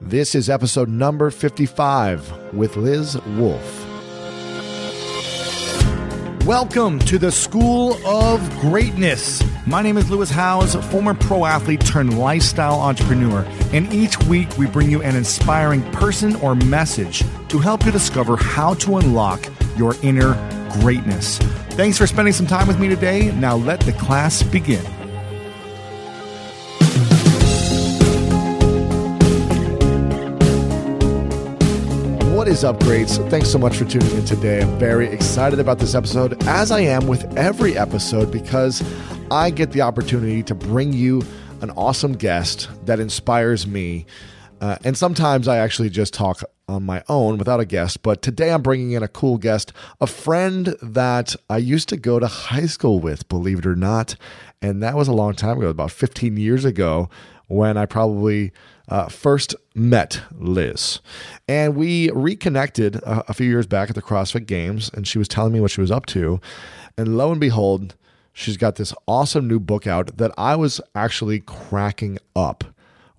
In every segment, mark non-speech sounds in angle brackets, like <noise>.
This is episode number 55 with Liz Wolfe. Welcome to the School of Greatness. My name is Lewis Howes, former pro athlete turned lifestyle entrepreneur, and each week we bring you an inspiring person or message to help you discover how to unlock your inner greatness. Thanks for spending some time with me today. Now let the class begin. Is up, greats? Thanks so much for tuning in today. I'm very excited about this episode, as I am with every episode, because I get the opportunity to bring you an awesome guest that inspires me. Uh, and sometimes I actually just talk on my own without a guest. But today I'm bringing in a cool guest, a friend that I used to go to high school with, believe it or not. And that was a long time ago, about 15 years ago, when I probably uh, first met Liz. And we reconnected a, a few years back at the CrossFit Games, and she was telling me what she was up to. And lo and behold, she's got this awesome new book out that I was actually cracking up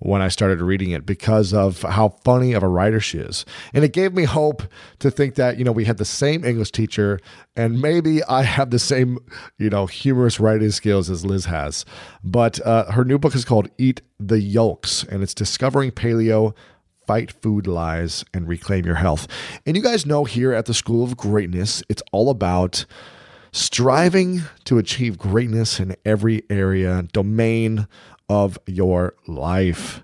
when I started reading it because of how funny of a writer she is. And it gave me hope to think that, you know, we had the same English teacher and maybe I have the same, you know, humorous writing skills as Liz has. But uh, her new book is called Eat the Yolks and it's discovering paleo fight food lies and reclaim your health. And you guys know here at the School of Greatness, it's all about striving to achieve greatness in every area, domain of your life.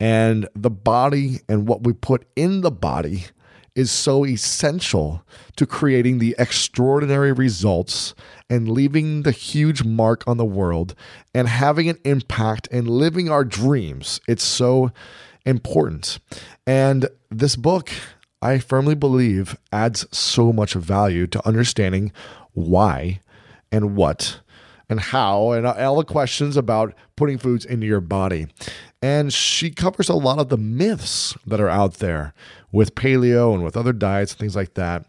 And the body and what we put in the body is so essential to creating the extraordinary results and leaving the huge mark on the world and having an impact and living our dreams. It's so important. And this book, I firmly believe, adds so much value to understanding why and what and how and all the questions about putting foods into your body. And she covers a lot of the myths that are out there with paleo and with other diets and things like that.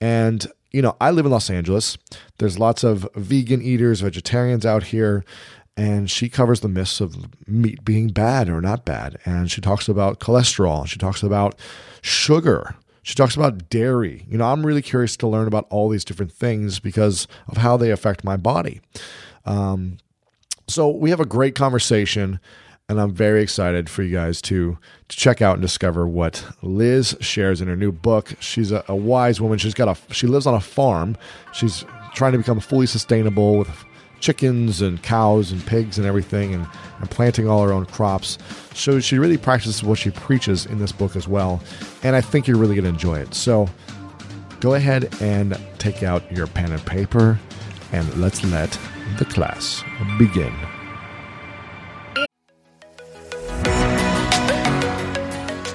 And you know, I live in Los Angeles. There's lots of vegan eaters, vegetarians out here, and she covers the myths of meat being bad or not bad. And she talks about cholesterol. She talks about sugar. She talks about dairy. You know, I'm really curious to learn about all these different things because of how they affect my body. Um, so we have a great conversation, and I'm very excited for you guys to to check out and discover what Liz shares in her new book. She's a, a wise woman. She's got a she lives on a farm. She's trying to become fully sustainable with chickens and cows and pigs and everything and, and, planting all her own crops. So she really practices what she preaches in this book as well. And I think you're really going to enjoy it. So go ahead and take out your pen and paper and let's let the class begin.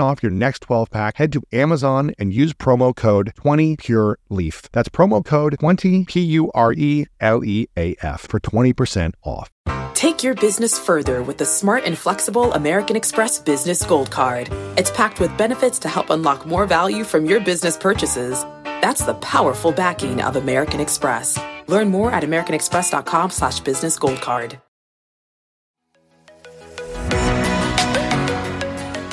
off your next 12 pack, head to Amazon and use promo code 20PureLeaf. That's promo code 20 P U R E L E A F for 20% off. Take your business further with the smart and flexible American Express Business Gold Card. It's packed with benefits to help unlock more value from your business purchases. That's the powerful backing of American Express. Learn more at americanexpress.com slash business gold card.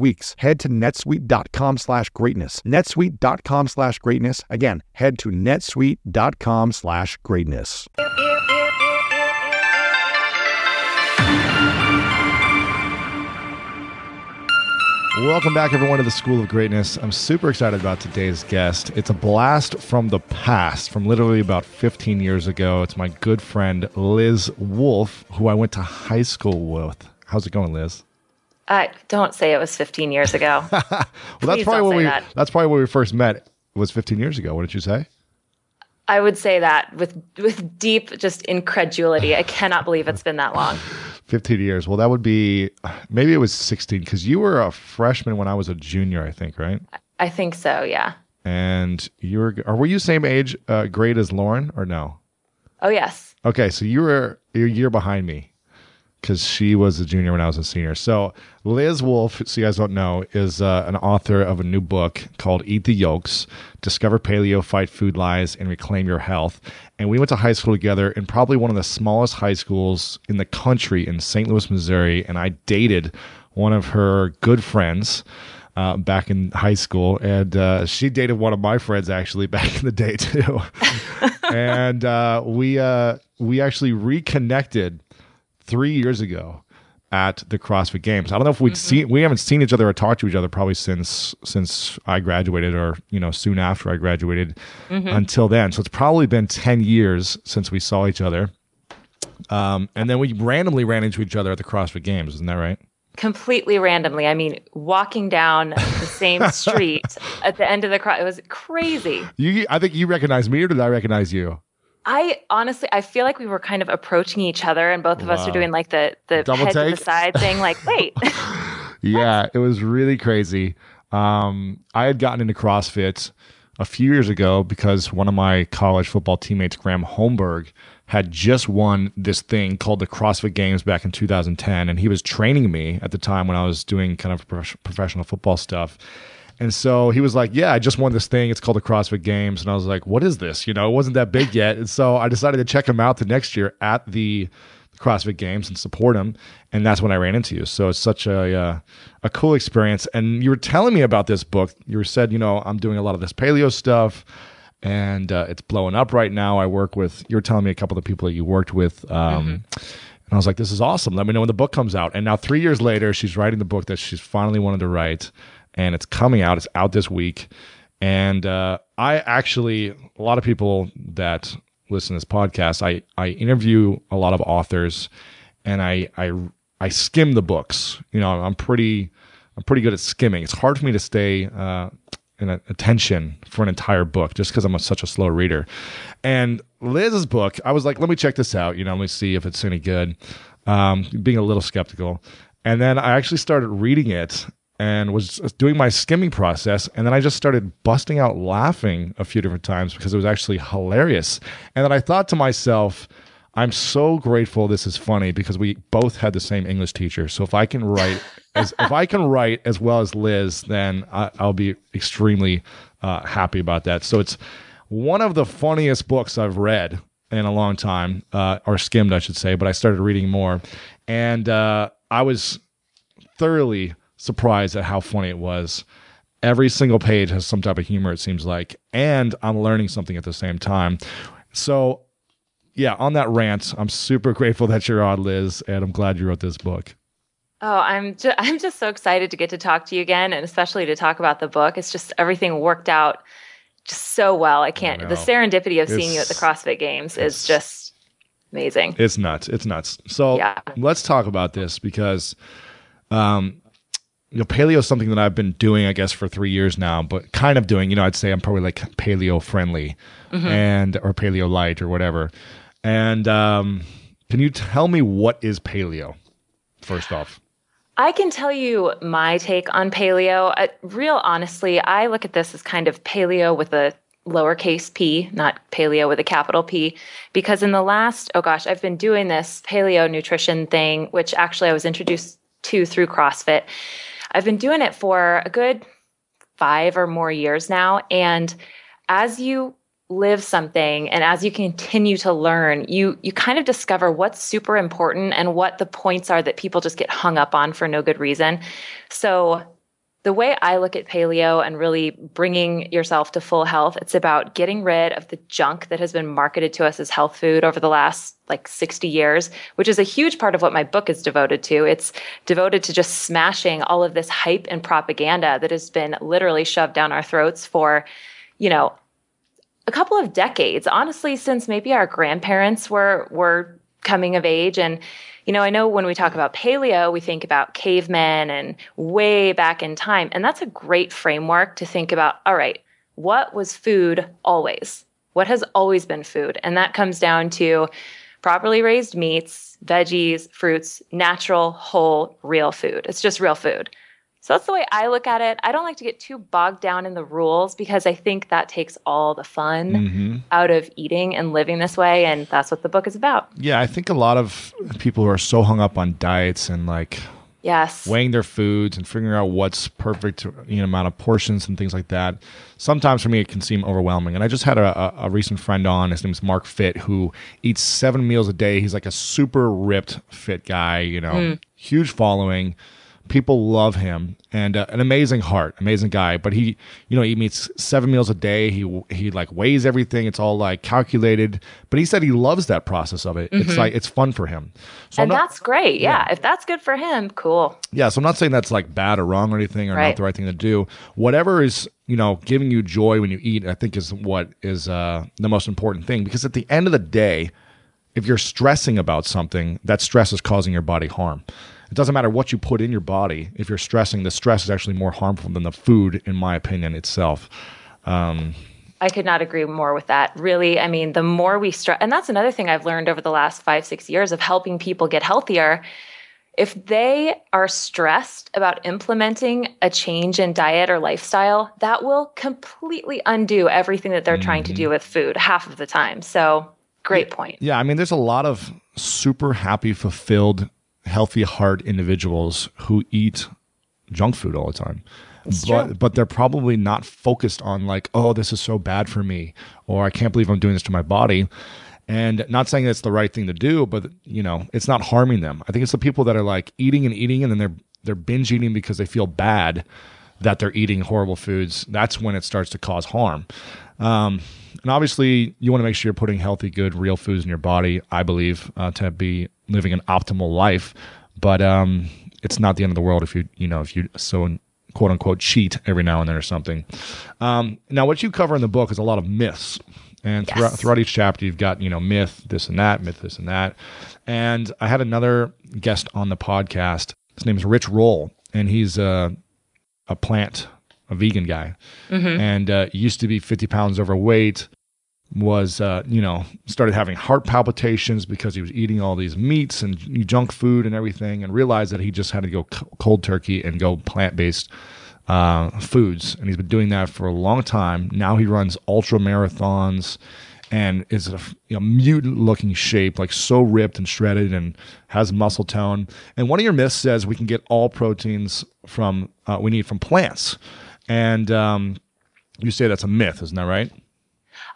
weeks. Head to netsuite.com slash greatness. netsuite.com slash greatness. Again, head to netsuite.com slash greatness. Welcome back, everyone, to the School of Greatness. I'm super excited about today's guest. It's a blast from the past, from literally about 15 years ago. It's my good friend Liz Wolfe, who I went to high school with. How's it going, Liz? Uh, don't say it was 15 years ago. <laughs> well, that's probably when we that. that's probably when we first met. Was 15 years ago. What did you say? I would say that with with deep just incredulity. I cannot believe it's been that long. <laughs> 15 years. Well, that would be maybe it was 16 because you were a freshman when I was a junior, I think, right? I think so. Yeah. And you were, or were you same age, uh, grade as Lauren, or no? Oh yes. Okay, so you were a year behind me because she was a junior when I was a senior. So Liz Wolfe, so you guys don't know, is uh, an author of a new book called Eat the Yolks: Discover Paleo, Fight Food Lies, and Reclaim Your Health. And we went to high school together in probably one of the smallest high schools in the country in St. Louis, Missouri. And I dated one of her good friends. Uh, back in high school, and uh, she dated one of my friends actually <laughs> back in the day too, <laughs> and uh, we uh, we actually reconnected three years ago at the CrossFit Games. I don't know if we'd seen we haven't seen each other or talked to each other probably since since I graduated or you know soon after I graduated until then. So it's probably been ten years since we saw each other. Um, and then we randomly ran into each other at the CrossFit Games. Isn't that right? Completely randomly. I mean, walking down the same <laughs> street at the end of the cross. It was crazy. You, I think you recognize me, or did I recognize you? I honestly, I feel like we were kind of approaching each other, and both of us Wow. were doing like the the Double head to the side thing. Like, <laughs> wait, Yeah, it was really crazy. Um, I had gotten into CrossFit a few years ago because one of my college football teammates, Graham Holmberg, had just won this thing called the CrossFit Games back in 2010. And he was training me at the time when I was doing kind of prof- professional football stuff. And so he was like, Yeah, I just won this thing. It's called the CrossFit Games. And I was like, What is this? You know, it wasn't that big yet. And so I decided to check him out the next year at the CrossFit Games and support him. And that's when I ran into you. So it's such a uh, a cool experience. And you were telling me about this book. You said, you know, I'm doing a lot of this paleo stuff, and uh, it's blowing up right now. I work with. You were telling me a couple of the people that you worked with. Um, And I was like, this is awesome. Let me know when the book comes out. And now, three years later, she's writing the book that she's finally wanted to write. And it's coming out. It's out this week. And uh, I actually, a lot of people that listen to this podcast, I, I interview a lot of authors and I, I, I skim the books. You know, I'm pretty, I'm pretty good at skimming. It's hard for me to stay uh, in a, attention for an entire book just because I'm a, such a slow reader. And Liz's book, I was like, let me check this out. You know, let me see if it's any good. Um, being a little skeptical, and then I actually started reading it and was doing my skimming process, and then I just started busting out laughing a few different times because it was actually hilarious. And then I thought to myself. I'm so grateful this is funny because we both had the same English teacher. So if I can write <laughs> as if I can write as well as Liz, then I, I'll be extremely uh, happy about that. So it's one of the funniest books I've read in a long time, uh, or skimmed, I should say. But I started reading more, and uh, I was thoroughly surprised at how funny it was. Every single page has some type of humor, it seems like, and I'm learning something at the same time. So yeah, on that rant, I'm super <laughs> grateful that you're on, Liz, and I'm glad you wrote this book. Oh, I'm just <laughs> I'm just so excited to get to talk to you again, and especially to talk about the book. It's just everything worked out just so well. I can't. know. the serendipity of seeing you at the CrossFit Games is just amazing. It's nuts. It's nuts. So Yeah. let's talk about this because, um, you know, paleo is something that I've been doing, I guess, for three years now, but kind of doing. You know, I'd say I'm probably like paleo friendly, and or paleo light or whatever. And um, can you tell me what is paleo? First off, I can tell you my take on paleo. Uh, real honestly, I look at this as kind of paleo with a lowercase p, not paleo with a capital P, because in the last, oh gosh, I've been doing this paleo nutrition thing, which actually I was introduced to through CrossFit. I've been doing it for a good five or more years now. And as you live something and as you continue to learn you you kind of discover what's super important and what the points are that people just get hung up on for no good reason so the way I look at paleo and really bringing yourself to full health, it's about getting rid of the junk that has been marketed to us as health food over the last like 60 years, which is a huge part of what my book is devoted to. It's devoted to just smashing all of this hype and propaganda that has been literally shoved down our throats for, you know, a couple of decades, honestly, since maybe our grandparents were were coming of age and you know, I know when we talk about paleo, we think about cavemen and way back in time. And that's a great framework to think about all right, what was food always? What has always been food? And that comes down to properly raised meats, veggies, fruits, natural, whole, real food. It's just real food. So that's the way I look at it. I don't like to get too bogged down in the rules because I think that takes all the fun mm-hmm. out of eating and living this way. And that's what the book is about. Yeah, I think a lot of people who are so hung up on diets and like yes weighing their foods and figuring out what's perfect you know, amount of portions and things like that sometimes for me it can seem overwhelming and i just had a, a, recent friend on his name's mark fit who eats seven meals a day he's like a super ripped fit guy you know mm. huge following people love him and uh, an amazing heart amazing guy but he you know he meets seven meals a day he he like weighs everything it's all like calculated but he said he loves that process of it mm-hmm. it's like it's fun for him so and not, that's great yeah. yeah. if that's good for him cool yeah so i'm not saying that's like bad or wrong or anything or right. not the right thing to do whatever is you know giving you joy when you eat i think is what is uh, the most important thing because at the end of the day if you're stressing about something that stress is causing your body harm it doesn't matter what you put in your body. If you're stressing, the stress is actually more harmful than the food, in my opinion, itself. Um, I could not agree more with that. Really, I mean, the more we stress, and that's another thing I've learned over the last five, six years of helping people get healthier. If they are stressed about implementing a change in diet or lifestyle, that will completely undo everything that they're mm-hmm. trying to do mm-hmm. with food half of the time. So, great point. Yeah, I mean, there's a lot of super happy, fulfilled healthy heart individuals who eat junk food all the time. It's but true. but they're probably not focused on like, oh, this is so bad for me, or I can't believe I'm doing this to my body. And not saying that's the right thing to do, but you know, it's not harming them. I think it's the people that are like eating and eating and then they're they're binge eating because they feel bad that they're eating horrible foods. That's when it starts to cause harm. Um, and obviously, you want to make sure you're putting healthy, good, real foods in your body. I believe uh, to be living an optimal life. But um, it's not the end of the world if you you know if you so quote unquote cheat every now and then or something. Um, now, what you cover in the book is a lot of myths. And yes. throughout, throughout each chapter, you've got, you know, myth, this and that, myth, this and that. And I had another guest on the podcast. His name is Rich Roll, and he's a, a plant, a vegan guy. Mm-hmm. And uh, used to be 50 pounds overweight, was uh, you know started having heart palpitations because he was eating all these meats and junk food and everything and realized that he just had to go cold turkey and go plant-based uh, foods. And he's been doing that for a long time. Now he runs ultra marathons and is a you know, mutant looking shape like so ripped and shredded and has muscle tone. And one of your myths says we can get all proteins from uh, we need from plants. And um, you say that's a myth isn't that right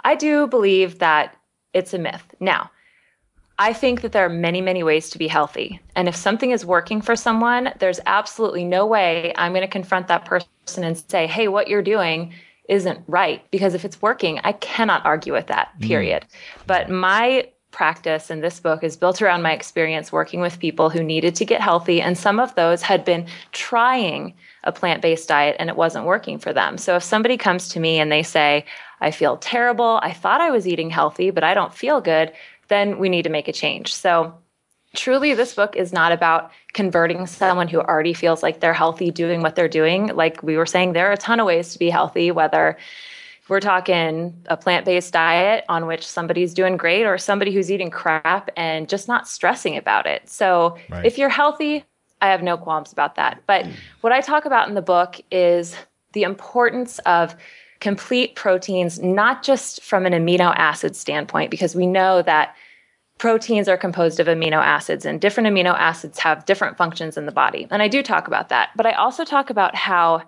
I do believe that it's a myth. Now, I think that there are many, many ways to be healthy. And if something is working for someone, there's absolutely no way I'm going to confront that person and say, hey, what you're doing isn't right. Because if it's working, I cannot argue with that, mm. period. Mm. But my practice in this book is built around my experience working with people who needed to get healthy. And some of those had been trying a plant based diet and it wasn't working for them. So if somebody comes to me and they say, I feel terrible, I thought I was eating healthy, but I don't feel good, then we need to make a change. So truly, this book is not about converting someone who already feels like they're healthy doing what they're doing. Like we were saying, there are a ton of ways to be healthy, whether we're talking a plant based diet on which somebody's doing great or somebody who's eating crap and just not stressing about it. So right. if you're healthy, I have no qualms about that. But what I talk about in the book is the importance of complete proteins, not just from an amino acid standpoint, because we know that proteins are composed of amino acids and different amino acids have different functions in the body. And I do talk about that. But I also talk about how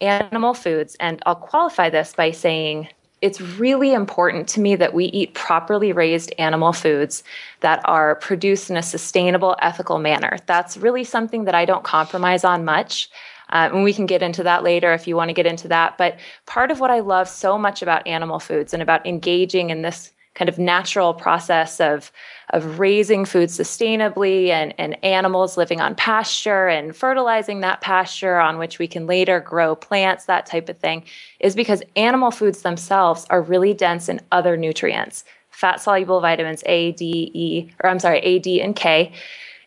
animal foods, and I'll qualify this by saying it's really important to me that we eat properly raised animal foods that are produced in a sustainable, ethical manner. That's really something that I don't compromise on much. Uh, and we can get into that later if you want to get into that. But part of what I love so much about animal foods and about engaging in this kind of natural process of of raising food sustainably and, and animals living on pasture and fertilizing that pasture on which we can later grow plants, that type of thing, is because animal foods themselves are really dense in other nutrients, fat soluble vitamins A, D, E, or I'm sorry, A, D, and K,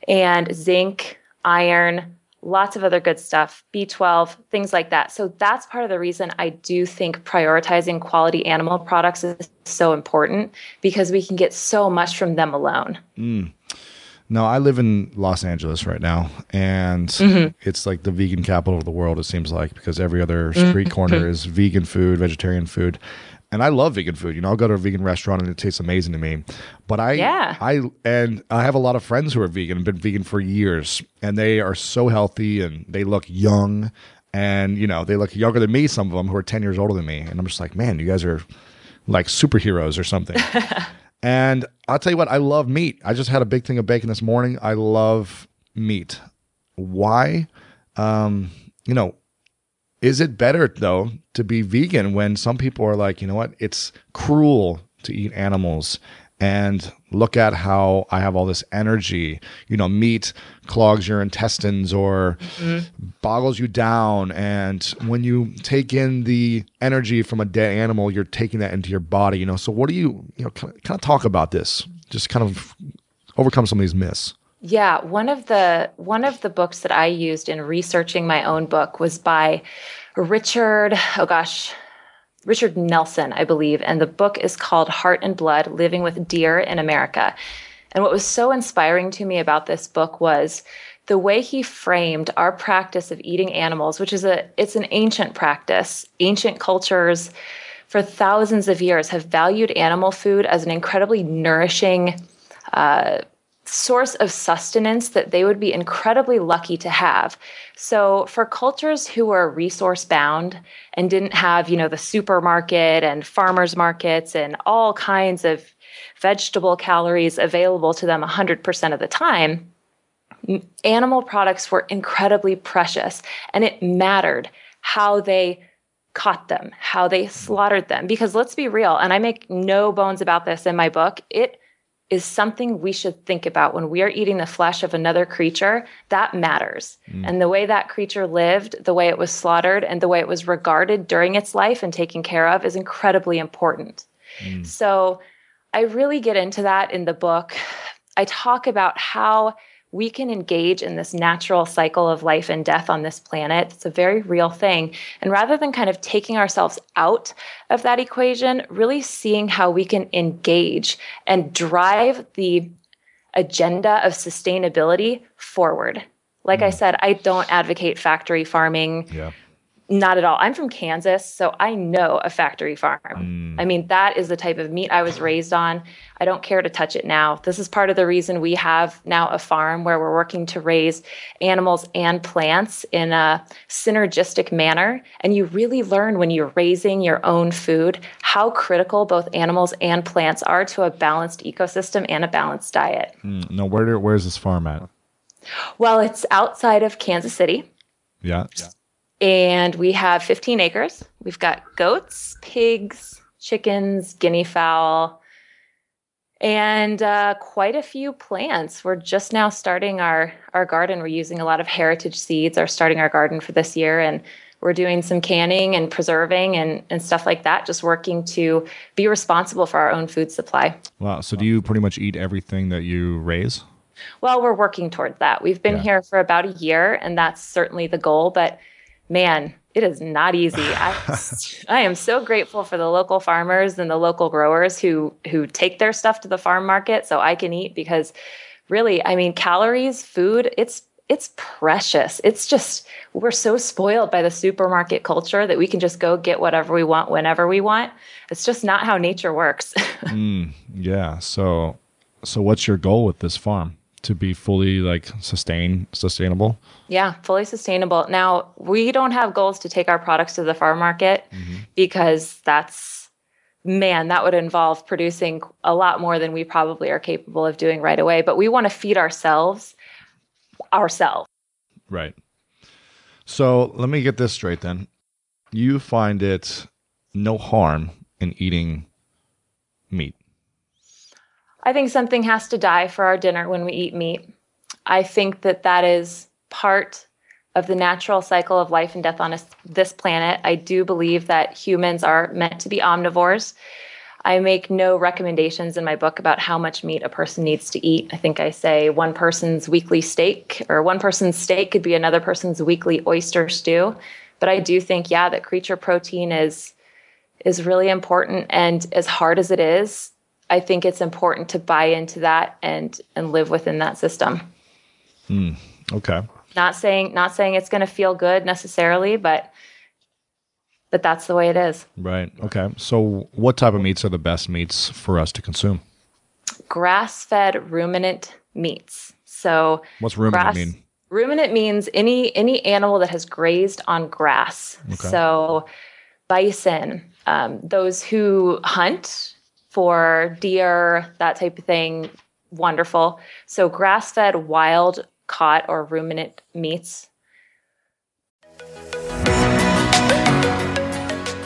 and zinc, iron, lots of other good stuff, B12, things like that. So that's part of the reason I do think prioritizing quality animal products is so important because we can get so much from them alone. Mm. No, I live in Los Angeles right now, and mm-hmm. it's like the vegan capital of the world, it seems like, because every other street mm-hmm. corner is vegan food, vegetarian food and I love vegan food. You know, I'll go to a vegan restaurant and it tastes amazing to me. But I, yeah. I, and I have a lot of friends who are vegan and been vegan for years, and they are so healthy and they look young, and you know, they look younger than me. Some of them who are ten years older than me, and I'm just like, man, you guys are like superheroes or something. <laughs> and I'll tell you what, I love meat. I just had a big thing of bacon this morning. I love meat. Why? Um, you know, is it better though to be vegan when some people are like, you know what, it's cruel to eat animals and look at how I have all this energy. You know, meat clogs your intestines or mm-hmm. boggles you down. And when you take in the energy from a dead animal, you're taking that into your body. You know, so what do you, you know, kind of talk about this? Just kind of overcome some of these myths. Yeah, one of the one of the books that I used in researching my own book was by Richard, oh gosh, Richard Nelson, I believe, and the book is called Heart and Blood: Living with Deer in America. And what was so inspiring to me about this book was the way he framed our practice of eating animals, which is a it's an ancient practice. Ancient cultures for thousands of years have valued animal food as an incredibly nourishing uh, source of sustenance that they would be incredibly lucky to have. So for cultures who were resource bound and didn't have, you know, the supermarket and farmers markets and all kinds of vegetable calories available to them 100% of the time, animal products were incredibly precious and it mattered how they caught them, how they slaughtered them because let's be real and I make no bones about this in my book, it is something we should think about when we are eating the flesh of another creature that matters mm. and the way that creature lived the way it was slaughtered and the way it was regarded during its life and taken care of is incredibly important mm. so i really get into that in the book i talk about how we can engage in this natural cycle of life and death on this planet. It's a very real thing. And rather than kind of taking ourselves out of that equation, really seeing how we can engage and drive the agenda of sustainability forward. Like mm. I said, I don't advocate factory farming. Yeah. Not at all. I'm from Kansas, so I know a factory farm. Mm. I mean, that is the type of meat I was raised on. I don't care to touch it now. This is part of the reason we have now a farm where we're working to raise animals and plants in a synergistic manner. And you really learn when you're raising your own food how critical both animals and plants are to a balanced ecosystem and a balanced diet. Mm. No, where where's this farm at? Well, it's outside of Kansas City. Yeah. yeah and we have 15 acres. We've got goats, pigs, chickens, guinea fowl, and uh, quite a few plants. We're just now starting our our garden. We're using a lot of heritage seeds. Are starting our garden for this year, and we're doing some canning and preserving and, and stuff like that. Just working to be responsible for our own food supply. Wow! So do you pretty much eat everything that you raise? Well, we're working towards that. We've been yeah. here for about a year, and that's certainly the goal. But man, it is not easy. I, <laughs> I am so grateful for the local farmers and the local growers who who take their stuff to the farm market so I can eat because really, I mean, calories, food, it's it's precious. It's just we're so spoiled by the supermarket culture that we can just go get whatever we want whenever we want. It's just not how nature works. <laughs> mm, yeah. So so what's your goal with this farm? To be fully like sustain sustainable? Yeah, fully sustainable. Now, we don't have goals to take our products to the farm market mm-hmm. because that's man, that would involve producing a lot more than we probably are capable of doing right away. But we want to feed ourselves ourselves. Right. So let me get this straight then. You find it no harm in eating meat. I think something has to die for our dinner when we eat meat. I think that that is part of the natural cycle of life and death on this planet. I do believe that humans are meant to be omnivores. I make no recommendations in my book about how much meat a person needs to eat. I think I say one person's weekly steak or one person's steak could be another person's weekly oyster stew. But I do think, yeah, that creature protein is is really important. And as hard as it is, I think it's important to buy into that and and live within that system. Mm, okay. Not saying not saying it's going to feel good necessarily, but but that's the way it is. Right. Okay. So, what type of meats are the best meats for us to consume? Grass fed ruminant meats. So, what's ruminant grass, mean? Ruminant means any any animal that has grazed on grass. Okay. So, bison, um, those who hunt for deer, that type of thing, wonderful. So, grass fed, wild caught, or ruminant meats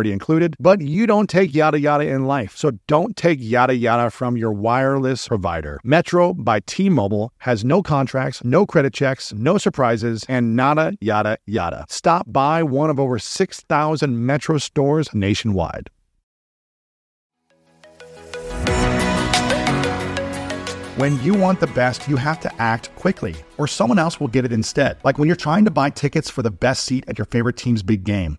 already included, but you don't take yada yada in life. So don't take yada yada from your wireless provider. Metro by T Mobile has no contracts, no credit checks, no surprises, and nada yada yada. Stop by one of over 6,000 Metro stores nationwide. When you want the best, you have to act quickly, or someone else will get it instead. Like when you're trying to buy tickets for the best seat at your favorite team's big game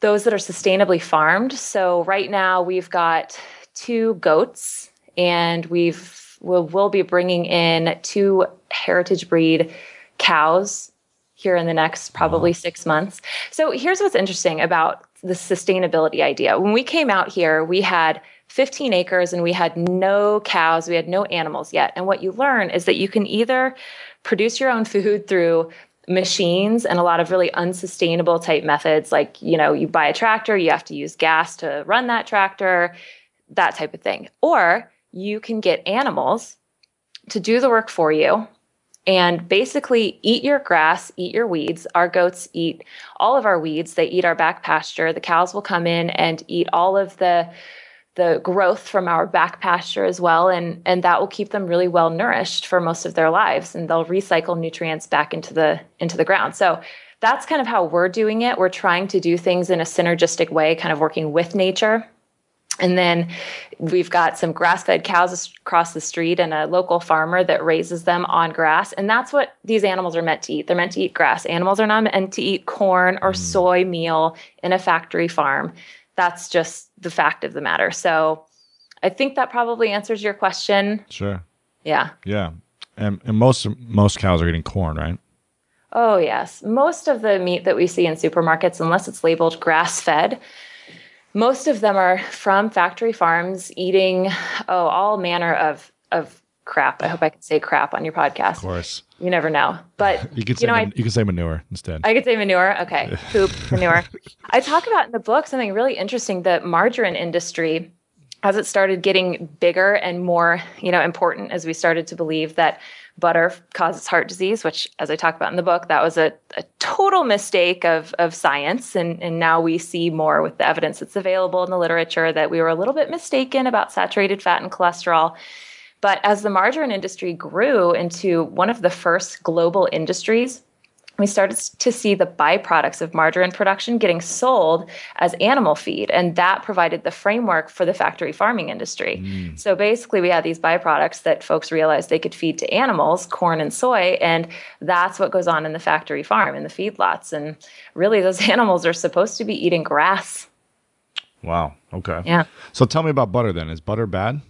those that are sustainably farmed. So right now we've got two goats and we've we'll, we'll be bringing in two heritage breed cows here in the next probably wow. 6 months. So here's what's interesting about the sustainability idea. When we came out here, we had 15 acres and we had no cows, we had no animals yet. And what you learn is that you can either produce your own food through machines and a lot of really unsustainable type methods like you know you buy a tractor you have to use gas to run that tractor that type of thing or you can get animals to do the work for you and basically eat your grass, eat your weeds. Our goats eat all of our weeds. They eat our back pasture. The cows will come in and eat all of the the growth from our back pasture as well and and that will keep them really well nourished for most of their lives and they'll recycle nutrients back into the into the ground. So that's kind of how we're doing it. We're trying to do things in a synergistic way, kind of working with nature and then we've got some grass fed cows across the street and a local farmer that raises them on grass. And that's what these animals are meant to eat. They're meant to eat grass. Animals are not meant to eat corn or mm. soy meal in a factory farm. That's just the fact of the matter. So I think that probably answers your question. Sure. Yeah. Yeah. And, and most most cows are eating corn, right? Oh, yes. Most of the meat that we see in supermarkets, unless it's labeled grass fed, most of them are from factory farms eating oh all manner of of crap. I hope I can say crap on your podcast. Of course. You never know. But <laughs> you could say know, man, I, you could say manure instead. I could say manure. Okay. <laughs> Poop, manure. I talk about in the book something really interesting, the margarine industry as it started getting bigger and more, you know, important as we started to believe that butter causes heart disease, which, as I talk about in the book, that was a, a total mistake of, of science. And, and now we see more with the evidence that's available in the literature that we were a little bit mistaken about saturated fat and cholesterol. But as the margarine industry grew into one of the first global industries, we started to see the byproducts of margarine production getting sold as animal feed. And that provided the framework for the factory farming industry. Mm. So basically, we had these byproducts that folks realized they could feed to animals, corn and soy. And that's what goes on in the factory farm, in the feedlots. And really, those <laughs> animals are supposed to be eating grass. Wow. Okay. Yeah. So tell me about butter then. Is butter bad?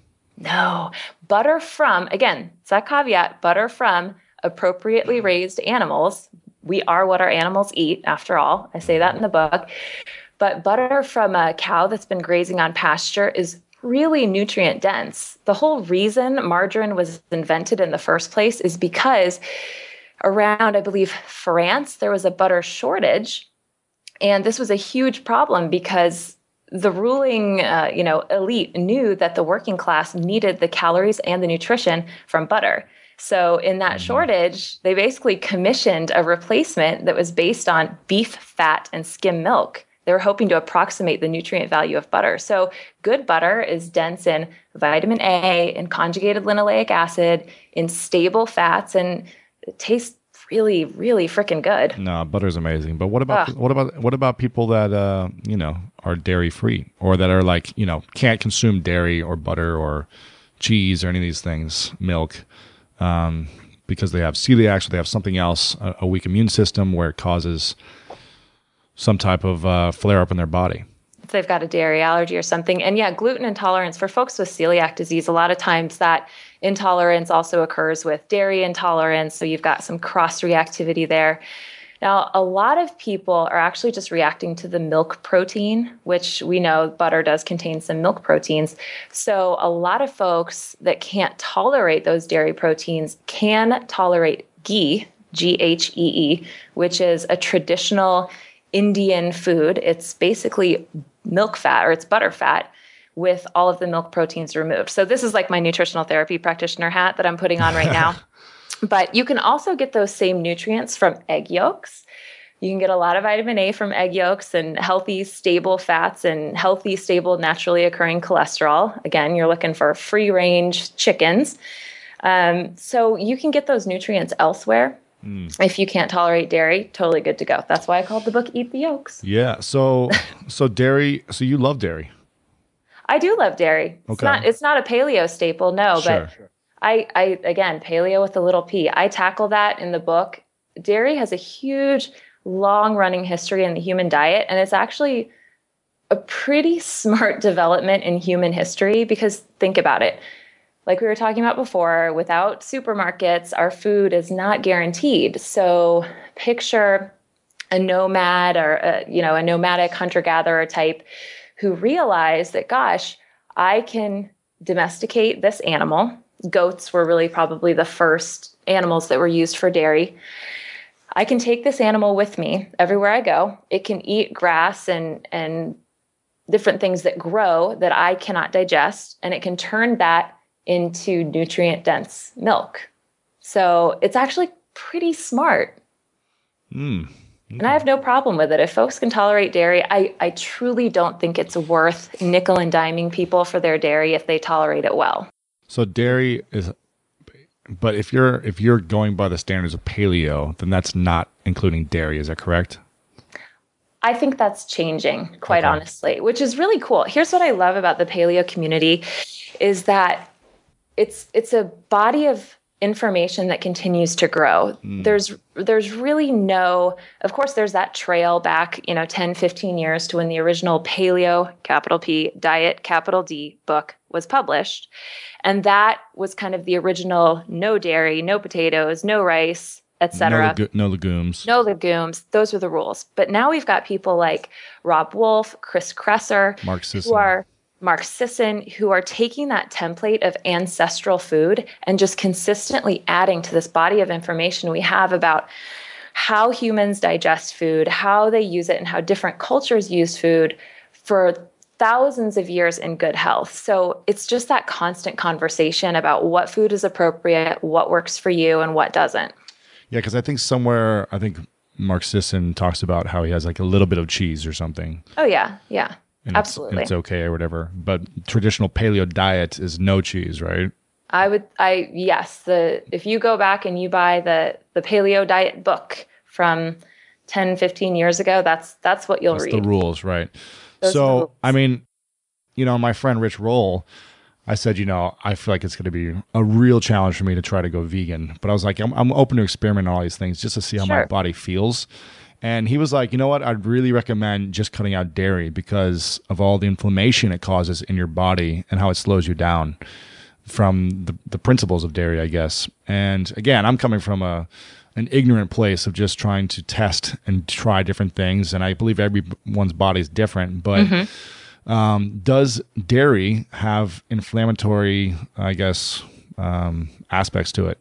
No. Butter from, again, it's that caveat butter from appropriately mm-hmm. raised animals we are what our animals eat, after all. I say that in the book. But butter from a cow that's been grazing on pasture is really nutrient dense. The whole reason margarine was invented in the first place is because around, I believe, France, there was a butter shortage. And this was a huge problem because the ruling, uh, you know, elite knew that the working class needed the calories and the nutrition from butter. So, in that mm-hmm. shortage, they basically commissioned a replacement that was based on beef fat and skim milk. They were hoping to approximate the nutrient value of butter. So, good butter is dense in vitamin A, in conjugated linoleic acid, in stable fats, and it tastes really, really freaking good. No, butter's amazing. But what about Ugh. what about what about people that uh, you know are dairy free or that are like you know can't consume dairy or butter or cheese or any of these things, milk? um, because they have celiac or they have something else, a, a, weak immune system where it causes some type of uh, flare up in their body. If they've got a dairy allergy or something. And yeah, gluten intolerance for folks with celiac disease, a lot of times that intolerance also occurs with dairy intolerance. So you've got some cross reactivity there. Now, a lot of people are actually just reacting to the milk protein, which we know butter does contain some milk proteins. So, a lot of folks that can't tolerate those dairy proteins can tolerate ghee, G H E E, which is a traditional Indian food. It's basically milk fat or it's butter fat with all of the milk proteins removed. So, this is like my nutritional therapy practitioner hat that I'm putting on right now. <laughs> But you can also get those same nutrients from egg yolks. You can get a lot of vitamin A from egg yolks and healthy, stable fats and healthy, stable, naturally occurring cholesterol. Again, you're looking for free range chickens. Um, so you can get those nutrients elsewhere. Mm. If you can't tolerate dairy, totally good to go. That's why I called the book "Eat the Yolks." Yeah. So, <laughs> so dairy. So you love dairy. I do love dairy. Okay. It's not. It's not a paleo staple, no. Sure. But I, I again, paleo with a little p. I tackle that in the book. Dairy has a huge, long running history in the human diet, and it's actually a pretty smart <laughs> development in human history because think about it. Like we were talking about before, without supermarkets, our food is not guaranteed. So picture a nomad or a, you know a nomadic hunter gatherer type who realized that gosh, I can domesticate this animal goats were really probably the first animals that were used for dairy. I can take this animal with me everywhere I go. It can eat grass and and different things that grow that I cannot digest, and it can turn that into nutrient dense milk. So it's actually pretty smart. Mm. Okay. And I have no problem with it. If folks can tolerate dairy, I, I truly don't think it's worth nickel and diming people for their dairy if they tolerate it well. So dairy is but if you're if you're going by the standards of paleo, then that's not including dairy, is that correct? I think that's changing, quite okay. honestly, which is really cool. Here's what I love about the paleo community is that it's it's a body of information that continues to grow. Mm. There's there's really no of course there's that trail back, you know, 10, 15 years to when the original paleo capital P diet capital D book was published. And that was kind of the original no dairy, no potatoes, no rice, etc. No, no, legumes. No legumes. Those were the rules. But now we've got people like Robb Wolf, Chris Kresser, Mark Sisson. who are Mark Sisson, who are taking that template of ancestral food and just consistently adding to this body of information we have about how humans digest food, how they use it, and how different cultures use food for thousands of years in good health. So it's just that constant conversation about what food is appropriate, what works for you, and what doesn't. Yeah, because I think somewhere, I think Mark Sisson talks about how he has like a little bit of cheese or something. Oh, yeah. Yeah. And Absolutely. It's, it's okay or whatever. But traditional paleo diet is no cheese, right? I would I yes, the if you go back and you buy the the paleo diet book from 10 15 years ago, that's that's what you'll that's read. the rules, right? Those so, rules. I mean, you know, my friend Rich Roll, I said, you know, I feel like it's going to be a real challenge for me to try to go vegan. But I was like, I'm, I'm open to experiment on all these things just to see how sure. my body feels. And he was like, you know what? I'd really recommend just cutting out dairy because of all the inflammation it causes in your body and how it slows you down from the, the principles of dairy, I guess. And again, I'm coming from a an ignorant place of just trying to test and try different things. And I believe everyone's body is different. But mm-hmm. um, does dairy have inflammatory, I guess, um, aspects to it?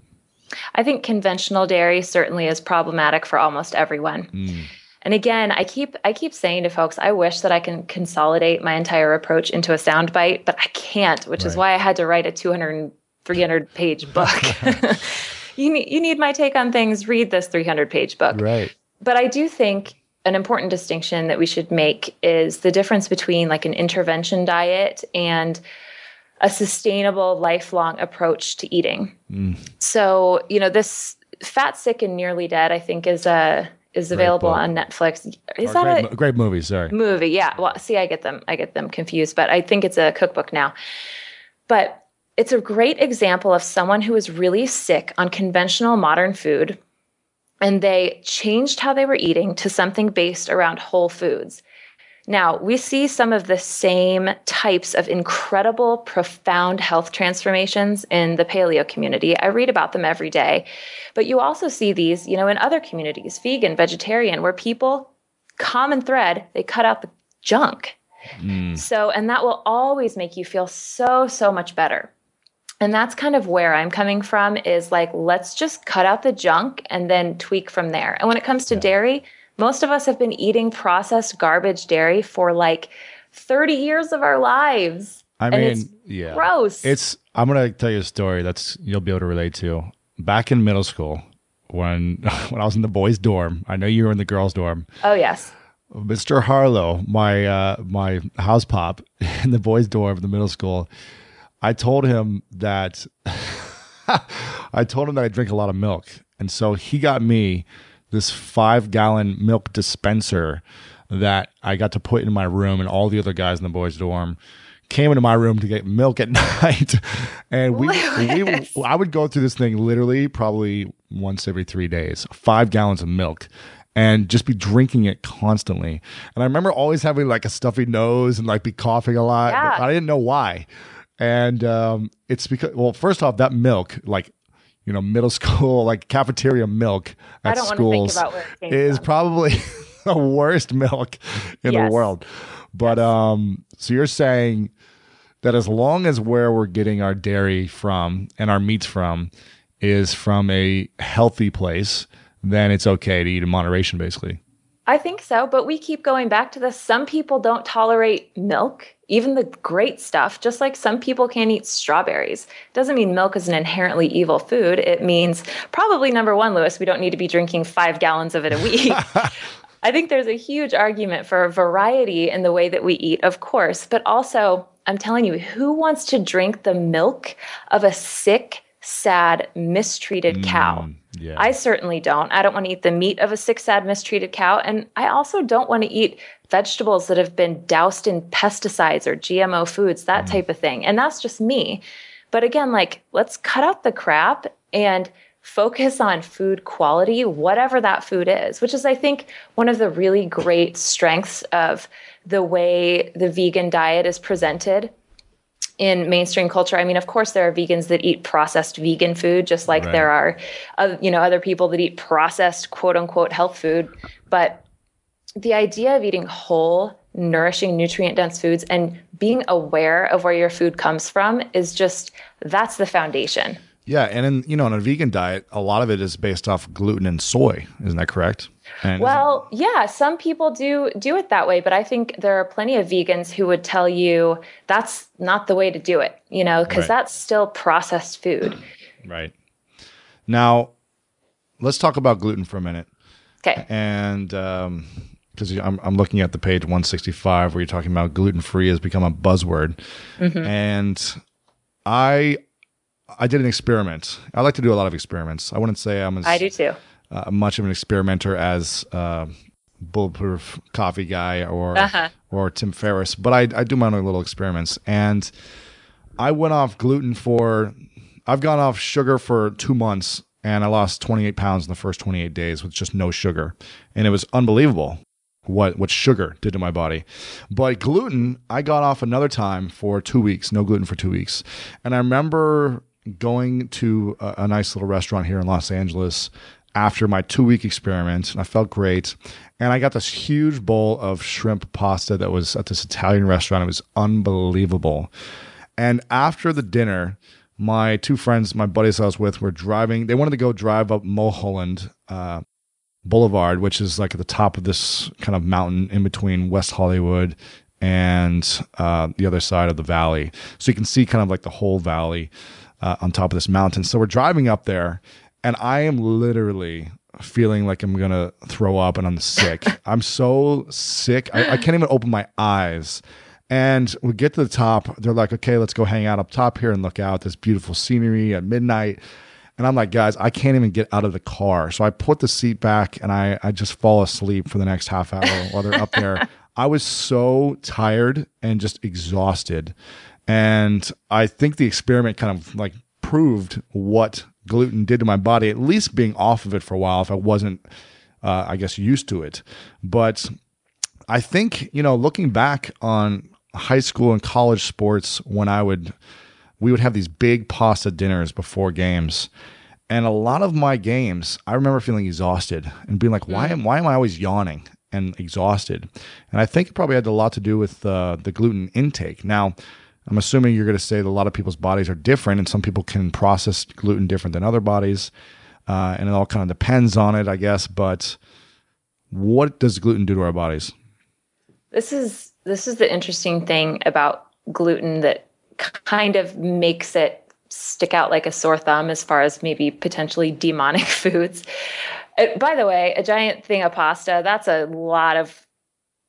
I think conventional dairy certainly is problematic for almost everyone. Mm. And again, I keep I keep saying to folks, I wish that I can consolidate my entire approach into a soundbite, but I can't, which right. is why I had to write a 200 300 page <laughs> book. <laughs> you need you need my take on things, read this 300 page book. Right. But I do think an important distinction that we should make is the difference between like an intervention diet and a sustainable, lifelong approach to eating. Mm. So, you know, this Fat, Sick, and Nearly Dead, I think, is a is available on Netflix. Is that great, a great movie? Sorry, movie? Yeah. Well, see, I get them, I get them confused, but I think it's a cookbook now. But it's a great example of someone who was really sick on conventional modern food, and they changed how they were eating to something based around whole foods. Now, we see some of the same types of incredible, profound health transformations in the paleo community. I read about them every day. But you also see these, you know, in other communities, vegan, vegetarian, where people, common thread, they cut out the junk. Mm. So, and that will always make you feel so, so much better. And that's kind of where I'm coming from is like, let's just cut out the junk and then tweak from there. And when it comes to yeah. dairy, most of us have been eating processed garbage dairy for like 30 years of our lives. I mean, yeah. Gross. It's I'm going to tell you a story that's you'll be able to relate to. Back in middle school, when <laughs> when I was in the boys' dorm, I know you were in the girls' dorm. Oh yes. Mr. Harlow, my uh, my house pop <laughs> in the boys' dorm of the middle school, I told him that <laughs> I told him that I drink a lot of milk, and so he got me this five gallon milk dispenser that I got to put in my room, and all the other guys in the boys' dorm came into my room to get milk at <laughs> night, and we, we I would go through this thing literally probably once every three days, five gallons of milk. And just be drinking it constantly. And I remember always having like a stuffy nose and like be coughing a lot. Yeah. I didn't know why. And um, it's because, well, first off, that milk, like you know, middle <laughs> school like cafeteria milk at schools is from. probably <laughs> the worst milk in yes. the world. But yes. um, so you're saying that as long as where we're getting our dairy from and our meats from is from a healthy place, then it's okay to eat in moderation, basically. I think so, but we keep going back to this. Some people don't tolerate milk, even the great stuff, just like some people can't eat strawberries. Doesn't mean milk is an inherently evil food. It means probably number one, Lewis, we don't need to be drinking five gallons of it a week. <laughs> <laughs> I think there's a huge argument for variety in the way that we eat, of course, but also, I'm telling you, who wants to drink the milk of a sick, sad, mistreated cow? Mm. Yeah. I certainly don't. I don't want to eat the meat of a sick, sad, mistreated cow. And I also don't want to eat vegetables that have been doused in pesticides or GMO foods, that mm. type of thing. And that's just me. But again, like, let's cut out the crap and focus on food quality, whatever that food is, which is, I think, one of the really great strengths of the way the vegan diet is presented in mainstream culture. I mean, of course, there are vegans that eat processed vegan food, just like right. there are, uh, you know, other people that eat processed quote unquote health food. But the idea of eating whole, nourishing, nutrient dense foods and being aware of where your food comes from is just that's the foundation. Yeah, and in you know, in a vegan diet, a lot of it is based off gluten and soy. Isn't that correct? Well, yeah, some people do do it that way, but I think there are plenty of vegans who would tell you that's not the way to do it. You know, because right. that's still processed food. <clears throat> Right. Now, let's talk about gluten for a minute. Okay. And um, because I'm, I'm looking at the page 165 where you're talking about gluten free has become a buzzword. Mm-hmm. And I I did an experiment. I like to do a lot of experiments. I wouldn't say I'm as I do too. Uh, much of an experimenter as uh, bulletproof coffee guy or uh-huh. or Tim Ferriss, but I, I do my own little experiments. And I went off gluten for I've gone off sugar for two months and I lost 28 pounds in the first 28 days with just no sugar, and it was unbelievable what what sugar did to my body. But gluten, I got off another time for two weeks, no gluten for two weeks, and I remember going to a, a nice little restaurant here in Los Angeles after my two week experiment, and I felt great. And I got this huge bowl of shrimp pasta that was at this Italian restaurant. It was unbelievable. And after the dinner, my two friends, my buddies I was with, were driving. They wanted to go drive up Mulholland uh, Boulevard, which is like at the top of this kind of mountain in between West Hollywood and uh, the other side of the valley. So you can see kind of like the whole valley uh, on top of this mountain. So we're driving up there, and I am literally feeling like I'm gonna throw up and I'm sick. <laughs> I'm so sick. I, I, can't even open my eyes. And we get to the top. They're like, okay, let's go hang out up top here and look out this beautiful scenery at midnight. And I'm like, guys, I can't even get out of the car. So I put the seat back and I, I just fall asleep for the next half hour while they're up there. <laughs> I was so tired and just exhausted. And I think the experiment kind of like proved what gluten did to my body, at least being off of it for a while if I wasn't, uh, I guess, used to it. But I think, you know, looking back on high school and college sports when I would, we would have these big pasta dinners before games. And a lot of my games, I remember feeling exhausted and being like, why mm. am, why am I always yawning and exhausted? And I think it probably had a lot to do with uh, the gluten intake. Now, I'm assuming you're going to say that a lot of people's bodies are different, and some people can process gluten different than other bodies, uh, and it all kind of depends on it, I guess. But what does gluten do to our bodies? This is this is the interesting thing about gluten that kind of makes it stick out like a sore thumb as far as maybe potentially demonic <laughs> foods. Uh, by the way, a giant thing of pasta, that's a lot of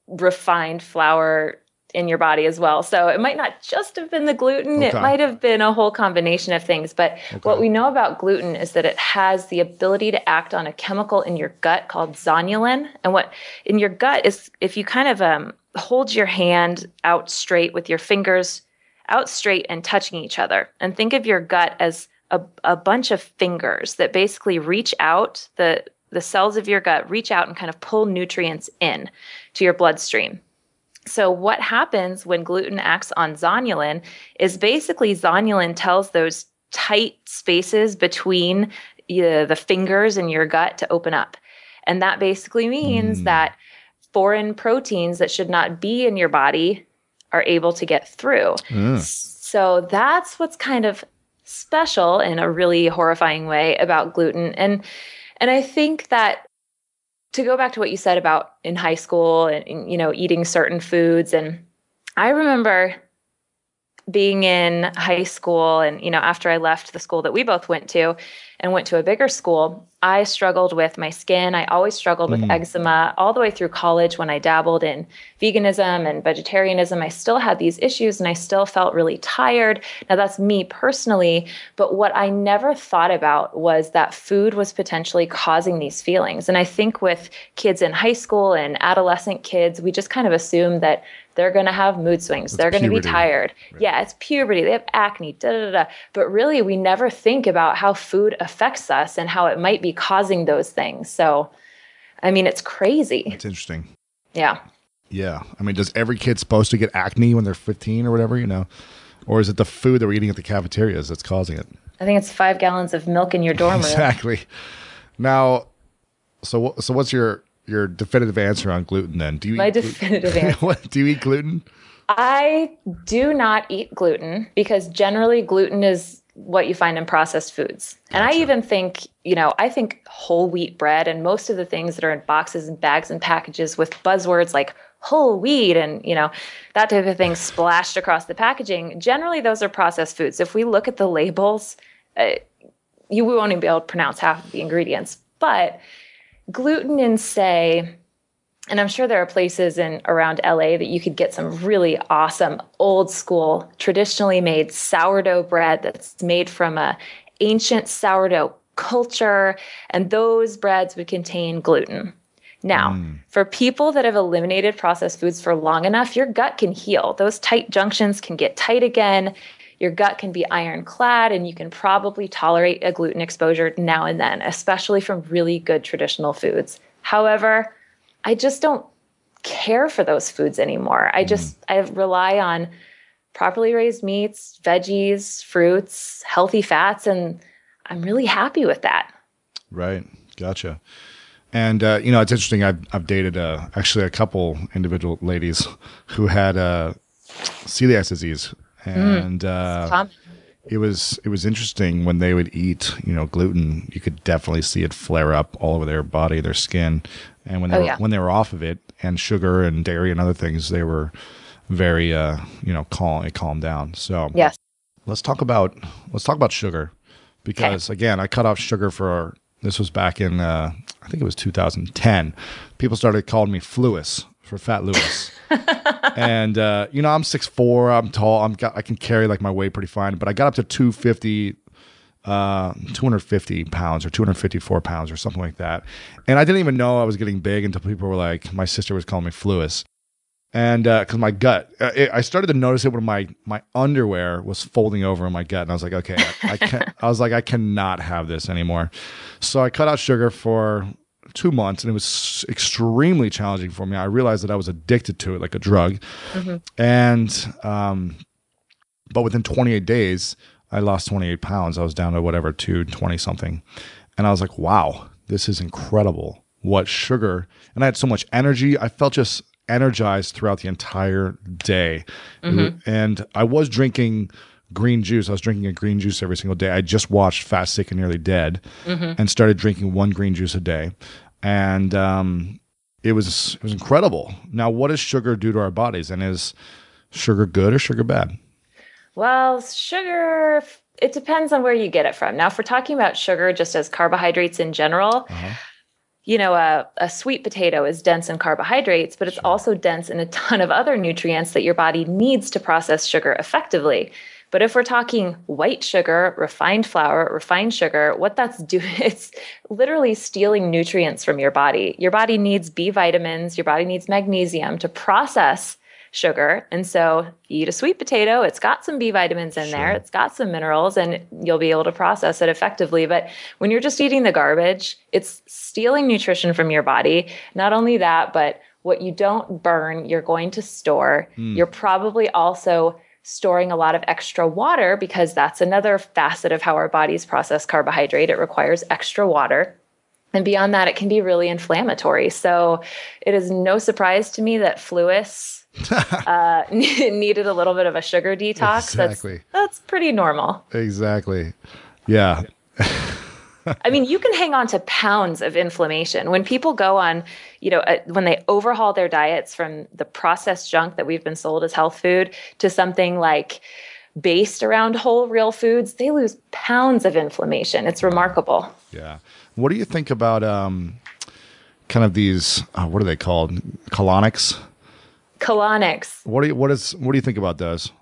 refined flour in your body as well. So it might not just have been the gluten, okay. it might have been a whole combination of things. But okay. what we know about gluten is that it has the ability to act on a chemical in your gut called zonulin. And what in your gut is if you kind of um, hold your hand out straight with your fingers out straight and touching each other, and think of your gut as a, a bunch of fingers that basically reach out the the cells of your gut reach out and kind of pull nutrients in to your bloodstream so, what happens when gluten acts on zonulin is basically zonulin tells those tight spaces between uh, the fingers in your gut to open up. And that basically means mm. that foreign proteins that should not be in your body are able to get through. Mm. So, that's what's kind of special in a really horrifying way about gluten. And And I think that to go back to what you said about in high school and, and you know eating certain foods. And I remember being in high school and you know after I left the school that we both went to and went to a bigger school I struggled with my skin. I always struggled with mm. eczema all the way through college when I dabbled in veganism and vegetarianism. I still had these issues and I still felt really tired. Now, that's me personally, but what I never thought about was that food was potentially causing these feelings. And I think with kids in high school and adolescent kids, we just kind of assume that they're going to have mood swings. It's they're going to be tired. Right. Yeah, it's puberty. They have acne, da, da, da. But really, we never think about how food affects us and how it might be causing those things. So, I mean, it's crazy. It's interesting. Yeah. Yeah. I mean, does every kid supposed to get acne when they're 15 or whatever, you know? Or is it the food that we're eating at the cafeterias that's causing it? I think it's five gallons of milk in your dorm room. <laughs> exactly. Now, so so what's your your definitive answer on gluten then? Do you my definitive <laughs> answer? what, do you eat gluten? I do not eat gluten because generally gluten is what you find in processed foods. Gotcha. And I even think, you know, I think whole wheat bread and most of the things that are in boxes and bags and packages with buzzwords like whole wheat and, you know, that type of thing splashed across the packaging, generally those are processed foods. If we look at the labels, uh, you won't even be able to pronounce half of the ingredients. But gluten in, say, and I'm sure there are places in around LA that you could get some really awesome old school traditionally made sourdough bread that's made from a ancient sourdough culture and those breads would contain gluten. Now, mm. for people that have eliminated processed foods for long enough, your gut can heal. Those tight junctions can get tight again. Your gut can be ironclad, and you can probably tolerate a gluten exposure now and then, especially from really good traditional foods. However, I just don't care for those foods anymore. I just mm. I rely on properly raised meats, veggies, fruits, healthy fats, and I'm really happy with that. Right. Gotcha. And uh, you know, it's interesting. I've I've dated uh, actually a couple individual ladies <laughs> who had uh, celiac disease, mm. and uh, it was it was interesting when they would eat you know gluten. You could definitely see it flare up all over their body, their skin and when they oh, were, yeah. when they were off of it and sugar and dairy and other things, they were very uh, you know calm. It calmed down. So yes, let's talk about let's talk about sugar because okay. again, I cut off sugar for this was back in uh, I think it was 2010. People started calling me Fluis for Fat Lewis. <laughs> and uh, you know, I'm six four. I'm tall, I'm got, I can carry like my weight pretty fine, but I got up to 250 uh, 250 pounds or 254 pounds or something like that. And I didn't even know I was getting big until people were like, my sister was calling me Fluis. And because uh, my gut, uh, it, I started to notice it when my my underwear was folding over in my gut, and I was like, okay, I, I can't. I was like, I cannot have this anymore. So I cut out sugar for two months, and it was extremely challenging for me. I realized that I was addicted to it like a drug, mm-hmm. and um, but within 28 days, I lost 28 pounds. I was down to whatever, 220 something. And I was like, wow, this is incredible. What sugar. And I had so much energy. I felt just energized throughout the entire day. Mm-hmm. And I was drinking green juice. I was drinking a green juice every single day. I just watched Fast, Sick, and Nearly Dead mm-hmm. and started drinking one green juice a day. And um, it was it was incredible. Now, what does sugar do to our bodies? And is sugar good or sugar bad? Well, sugar, it depends on where you get it from. Now, if we're talking about sugar just as carbohydrates in general, uh-huh. you know, a, a, sweet potato is dense in carbohydrates, but it's sure. also dense in a ton of other nutrients that your body needs to process sugar effectively. But if we're talking white sugar, refined flour, refined sugar, what that's <laughs> doing, it's literally stealing nutrients from your body. Your body needs B vitamins, your body needs magnesium to process sugar. And so you eat a sweet potato, it's got some B vitamins in sure. there, it's got some minerals, and you'll be able to process it effectively. But when you're just eating the garbage, it's stealing nutrition from your body. Not only that, but what you don't burn, you're going to store. Mm. You're probably also storing a lot of extra water because that's another facet of how our bodies process carbohydrate. It requires extra water. And beyond that, it can be really inflammatory. So it is no surprise to me that Fluis <laughs> uh, <laughs> needed a little bit of a sugar detox. Exactly. That's, that's pretty normal. Exactly. Yeah. <laughs> I mean, you can hang on to pounds of inflammation when people go on, you know, uh, when they overhaul their diets from the processed junk that we've been sold as health food to something like based around whole real foods, they lose pounds of inflammation. It's remarkable. Yeah. What do you think about um, kind of these? Uh, what are they called? Colonics. Colonics. What do you what is what do you think about those?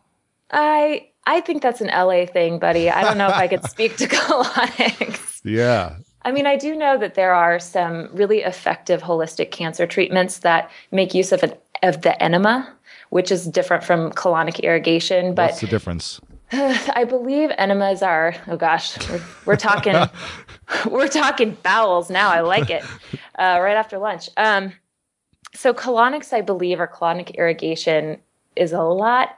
I I think that's an LA thing, buddy. I don't know if I could <laughs> speak to colonics. Yeah. I mean, I do know that there are some really effective holistic cancer treatments that make use of an of the enema, which is different from colonic irrigation. But what's the difference? <sighs> I believe enemas are. Oh gosh, we're, we're talking, <laughs> we're talking bowels now. I like it. Uh, right after lunch. Um, so colonics, I believe, or colonic irrigation is a lot,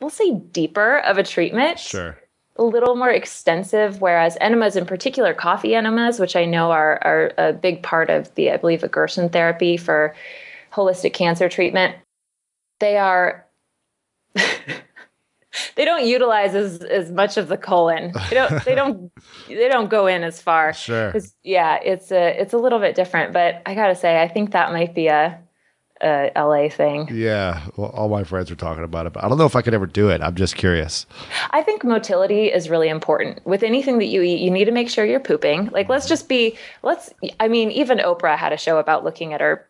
we'll say deeper of a treatment. Sure. A little more extensive, whereas enemas, in particular, coffee enemas, which I know are, are a big part of the, I believe, a Gerson therapy for holistic cancer treatment, they are <laughs> they don't utilize as, as much of the colon. They don't they don't <laughs> they don't go in as far. Sure. Yeah, it's a it's a little bit different, but I gotta say, I think that might be a, Uh, a LA thing. Yeah, well, all my friends are talking about it, but I don't know if I could ever do it. I'm just curious. I think motility is really important with anything that you eat. You need to make sure you're pooping. Like, let's just be let's. I mean, even Oprah had a show about looking at her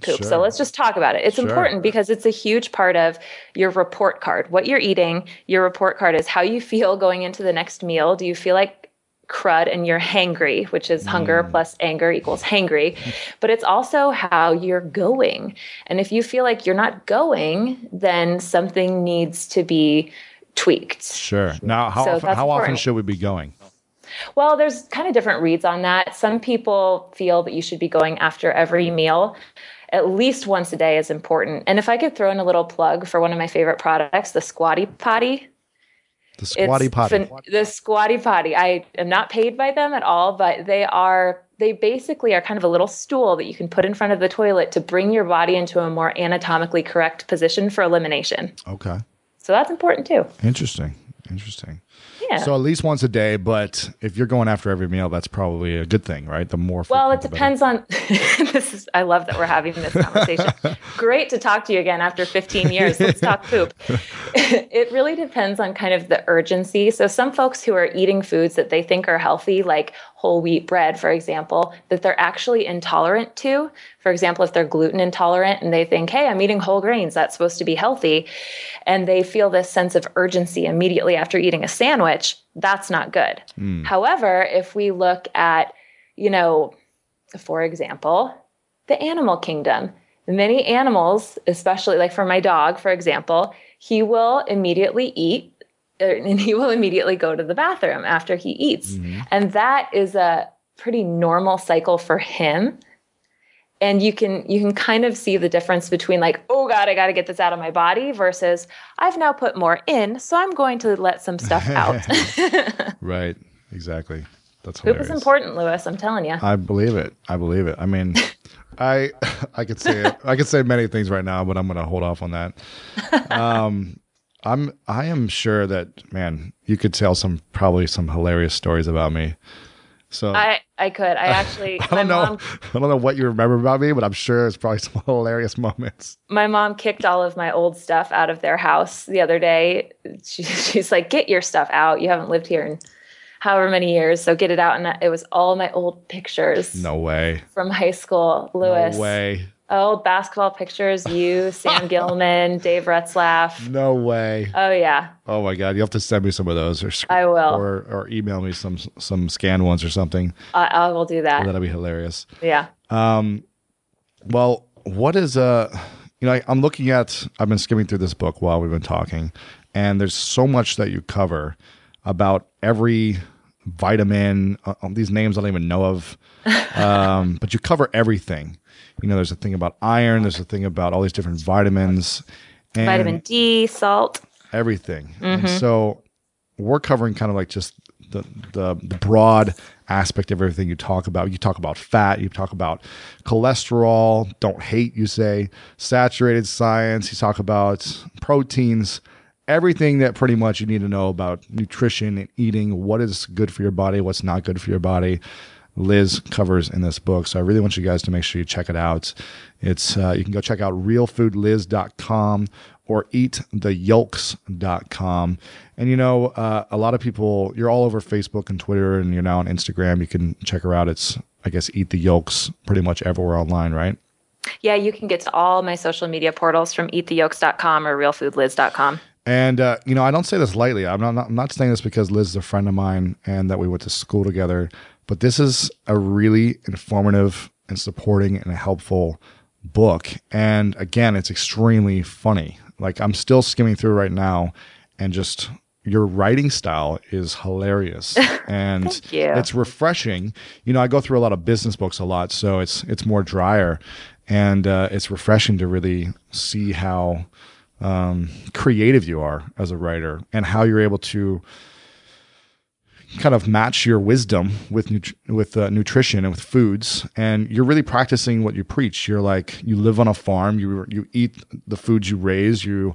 poop. Sure. So let's just talk about it. It's sure. important because it's a huge part of your report card. What you're eating, your report card is how you feel going into the next meal. Do you feel like crud and you're hangry, which is mm. hunger plus anger equals hangry. But it's also how you're going. And if you feel like you're not going, then something needs to be tweaked. Sure. Now, how, so often, how often should we be going? Well, there's kind of different reads on that. Some people feel that you should be going after every meal at least once a day is important. And if I could throw in a little plug for one of my favorite products, the Squatty Potty. The Squatty Potty. Fin- the Squatty Potty. I am not paid by them at all, but they are they basically are kind of a little stool that you can put in front of the toilet to bring your body into a more anatomically correct position for elimination. Okay. So that's important too. Interesting. Interesting. Yeah. So at least once a day, but if you're going after every meal, that's probably a good thing, right? The more. Well, it depends on. <laughs> this is. I love that we're having this conversation. <laughs> Great to talk to you again after 15 years. Let's talk poop. <laughs> it really depends on kind of the urgency. So some folks who are eating foods that they think are healthy, like whole wheat bread, for example, that they're actually intolerant to. For example, if they're gluten intolerant and they think, hey, I'm eating whole grains, that's supposed to be healthy, and they feel this sense of urgency immediately after eating a sandwich, that's not good. Mm. However, if we look at, you know, for example, the animal kingdom, many animals, especially like for my dog, for example, he will immediately eat <laughs> and he will immediately go to the bathroom after he eats. Mm-hmm. And that is a pretty normal cycle for him. And you can you can kind of see the difference between like, oh God, I gotta get this out of my body versus I've now put more in, so I'm going to let some stuff out. <laughs> <laughs> right. Exactly. That's hilarious. Poop is important, Lewis. I'm telling you. I believe it. I believe it. I mean, I I could say it. I could say many things right now, but I'm going to hold off on that. Um, I'm I am sure that man, you could tell some probably some hilarious stories about me. So I I could. I <laughs> actually I don't know mom, I don't know what you remember about me, but I'm sure it's probably <laughs> some hilarious moments. My mom kicked all of my old stuff out of their house the other day. She, <laughs> she's like, "Get your stuff out. You haven't lived here in however many years, so get it out." And it was all my old pictures. No way. From high school, Lewis. No way. Oh, basketball pictures, you, Sam <laughs> Gilman, Dave Retzlaff. No way. Oh yeah. Oh my God, you have to send me some of those, or I will, or or email me some some scanned ones or something. Uh, I will do that. Oh, that'll be hilarious. Yeah. Um, well, what is uh, you know, I, I'm looking at. I've been skimming through this book while we've been talking, and there's so much that you cover about every vitamin. Uh, these names I don't even know of, <laughs> um, but you cover everything you know, there's a thing about iron, there's a thing about all these different vitamins, vitamin D, salt, everything. Mm-hmm. And so we're covering kind of like just the, the, the broad aspect of everything you talk about. You talk about fat, you talk about cholesterol, don't hate, you say, saturated science, you talk about proteins, everything that pretty much you need to know about nutrition and eating, what is good for your body, what's not good for your body. Liz covers in this book. So I really want you guys to make sure you check it out. It's uh, you can go check out realfoodliz.com or eattheyolks.com. And you know, uh, a lot of people, you're all over Facebook and Twitter, and you're now on Instagram. You can check her out. It's, I guess, Eat the Yolks pretty much everywhere online, right? Yeah, you can get to all my social media portals from eattheyolks.com or realfoodliz.com. And uh, you know, I don't say this lightly. I'm not, I'm not saying this because Liz is a friend of mine and that we went to school together. But this is a really informative and supporting and a helpful book. And again, it's extremely funny. Like I'm still skimming through right now and just your writing style is hilarious <laughs> and it's refreshing. You know, I go through a lot of business books a lot, so it's it's more drier and uh, it's refreshing to really see how um, creative you are as a writer and how you're able to kind of match your wisdom with nut- with uh, nutrition and with foods and you're really practicing what you preach. You're like you live on a farm you you eat the foods you raise you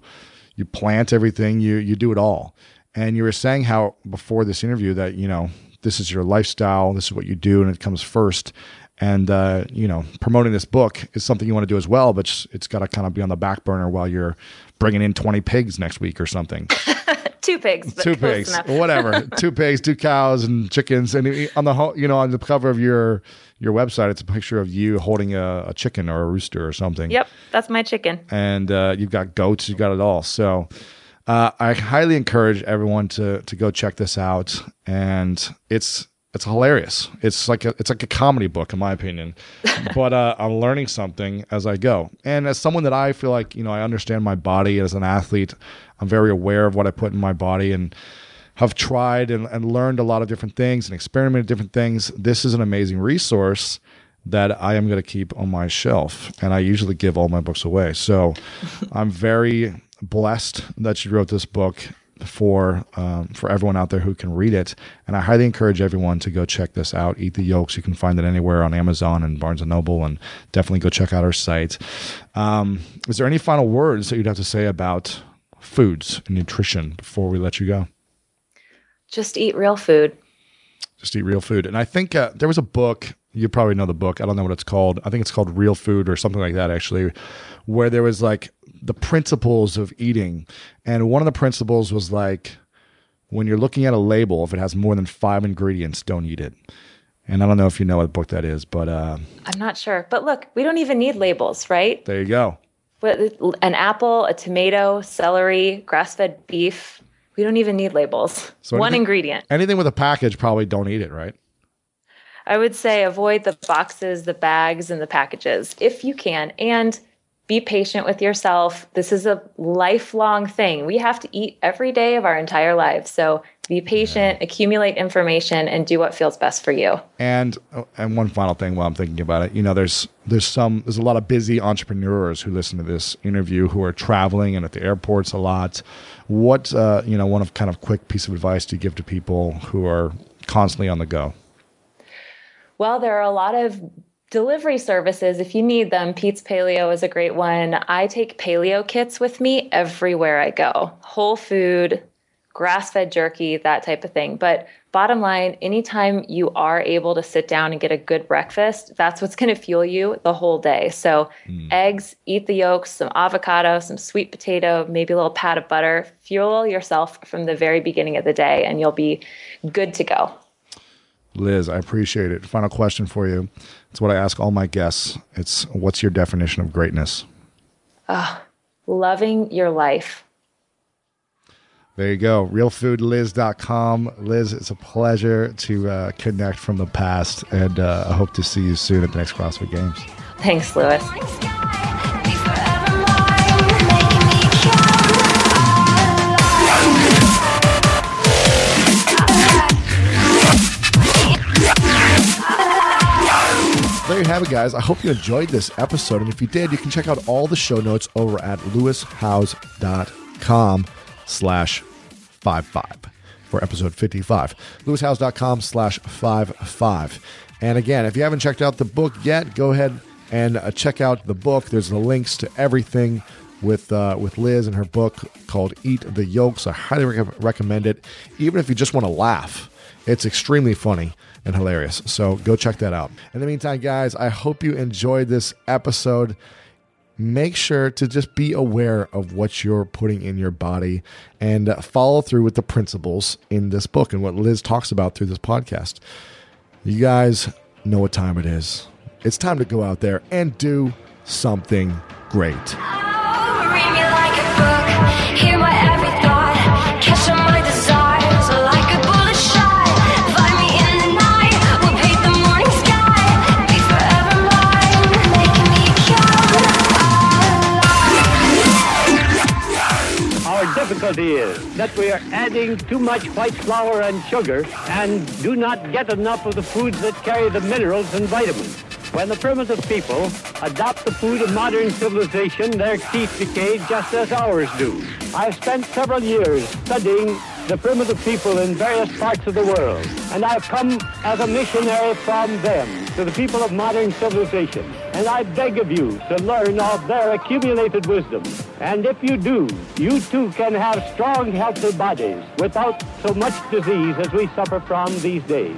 you plant everything you you do it all. And you were saying how before this interview that you know this is your lifestyle this is what you do and it comes first. And uh, you know promoting this book is something you want to do as well but it's, it's got to kind of be on the back burner while you're bringing in 20 pigs next week or something <laughs> two pigs. two pigs, whatever. <laughs> two pigs, two cows, and chickens. And on the whole, you know, on the cover of your your website, it's a picture of you holding a, a chicken or a rooster or something. Yep, that's my chicken. And uh, you've got goats. You've got it all. So. Uh, I highly encourage everyone to to go check this out, and it's it's hilarious. It's like a it's like a comedy book in my opinion, <laughs> but uh, I'm learning something as I go. And as someone that I feel like you know I understand my body as an athlete, I'm very aware of what I put in my body and have tried and, and learned a lot of different things and experimented different things. This is an amazing resource that I am going to keep on my shelf. And I usually give all my books away. So <laughs> I'm very blessed that you wrote this book for um, for everyone out there who can read it. And I highly encourage everyone to go check this out. Eat the Yolks. You can find it anywhere on Amazon and Barnes and Noble, and definitely go check out our site. Um, is there any final words that you'd have to say about foods and nutrition before we let you go? Just eat real food. Just eat real food. And I think uh, there was a book, you probably know the book. I don't know what it's called. I think it's called Real Food or something like that, actually, where there was like the principles of eating. And one of the principles was like, when you're looking at a label, if it has more than five ingredients, don't eat it. And I don't know if you know what book that is, but uh, I'm not sure. But look, we don't even need labels, right? There you go an apple, a tomato, celery, grass fed beef. We don't even need labels. So One anything, ingredient. Anything with a package, probably don't eat it, right? I would say avoid the boxes, the bags, and the packages if you can. And be patient with yourself. This is a lifelong thing. We have to eat every day of our entire lives. So be patient, accumulate information, and do what feels best for you. And oh, and one final thing while I'm thinking about it, you know, there's there's some there's a lot of busy entrepreneurs who listen to this interview who are traveling and at the airports a lot. What uh, you know, one of kind of quick piece of advice do you give to people who are constantly on the go? Well, there are a lot of delivery services if you need them pete's paleo is a great one i take paleo kits with me everywhere i go whole food grass fed jerky, that type of thing. But bottom line, anytime you are able to sit down and get a good breakfast, that's what's <laughs> going to fuel you the whole day. So, mm. eggs, eat the yolks, some avocado, some sweet potato, maybe a little pat of butter. Fuel yourself from the very beginning of the day, and you'll be good to go. Liz, I appreciate it. Final question for you. It's what I ask all my guests. It's what's your definition of greatness? Uh, loving your life there you go. Realfoodliz.com. Liz, it's a pleasure to uh, connect from the past, and uh, I hope to see you soon at the next CrossFit Games. Thanks, Lewis. There you have it, guys. I hope you enjoyed this episode. And if you did, you can check out all the show notes over at lewishowes.com slash 55 for episode 55. lewishowes.com slash 55. And again, if you haven't checked out the book yet, go ahead and uh, check out the book. There's the links to everything with uh, with Liz and her book called Eat the Yolks. I highly rec- recommend it, even if you just want to laugh. It's extremely funny and hilarious. So go check that out. In the meantime, guys, I hope you enjoyed this episode. Make sure to just be aware of what you're putting in your body and uh, follow through with the principles in this book and what Liz talks about through this podcast. You guys know what time it is. It's time to go out there and do something great. Difficulty is that we are adding too much white flour and sugar and do not get enough of the foods that carry the minerals and vitamins. When the primitive people adopt the food of modern civilization, their teeth decay just as ours do. I've spent several years studying the primitive people in various parts of the world, and I've come as a missionary from them to the people of modern civilization. And I beg of you to learn of their accumulated wisdom. And if you do, you too can have strong, healthy bodies without so much disease as we suffer from these days.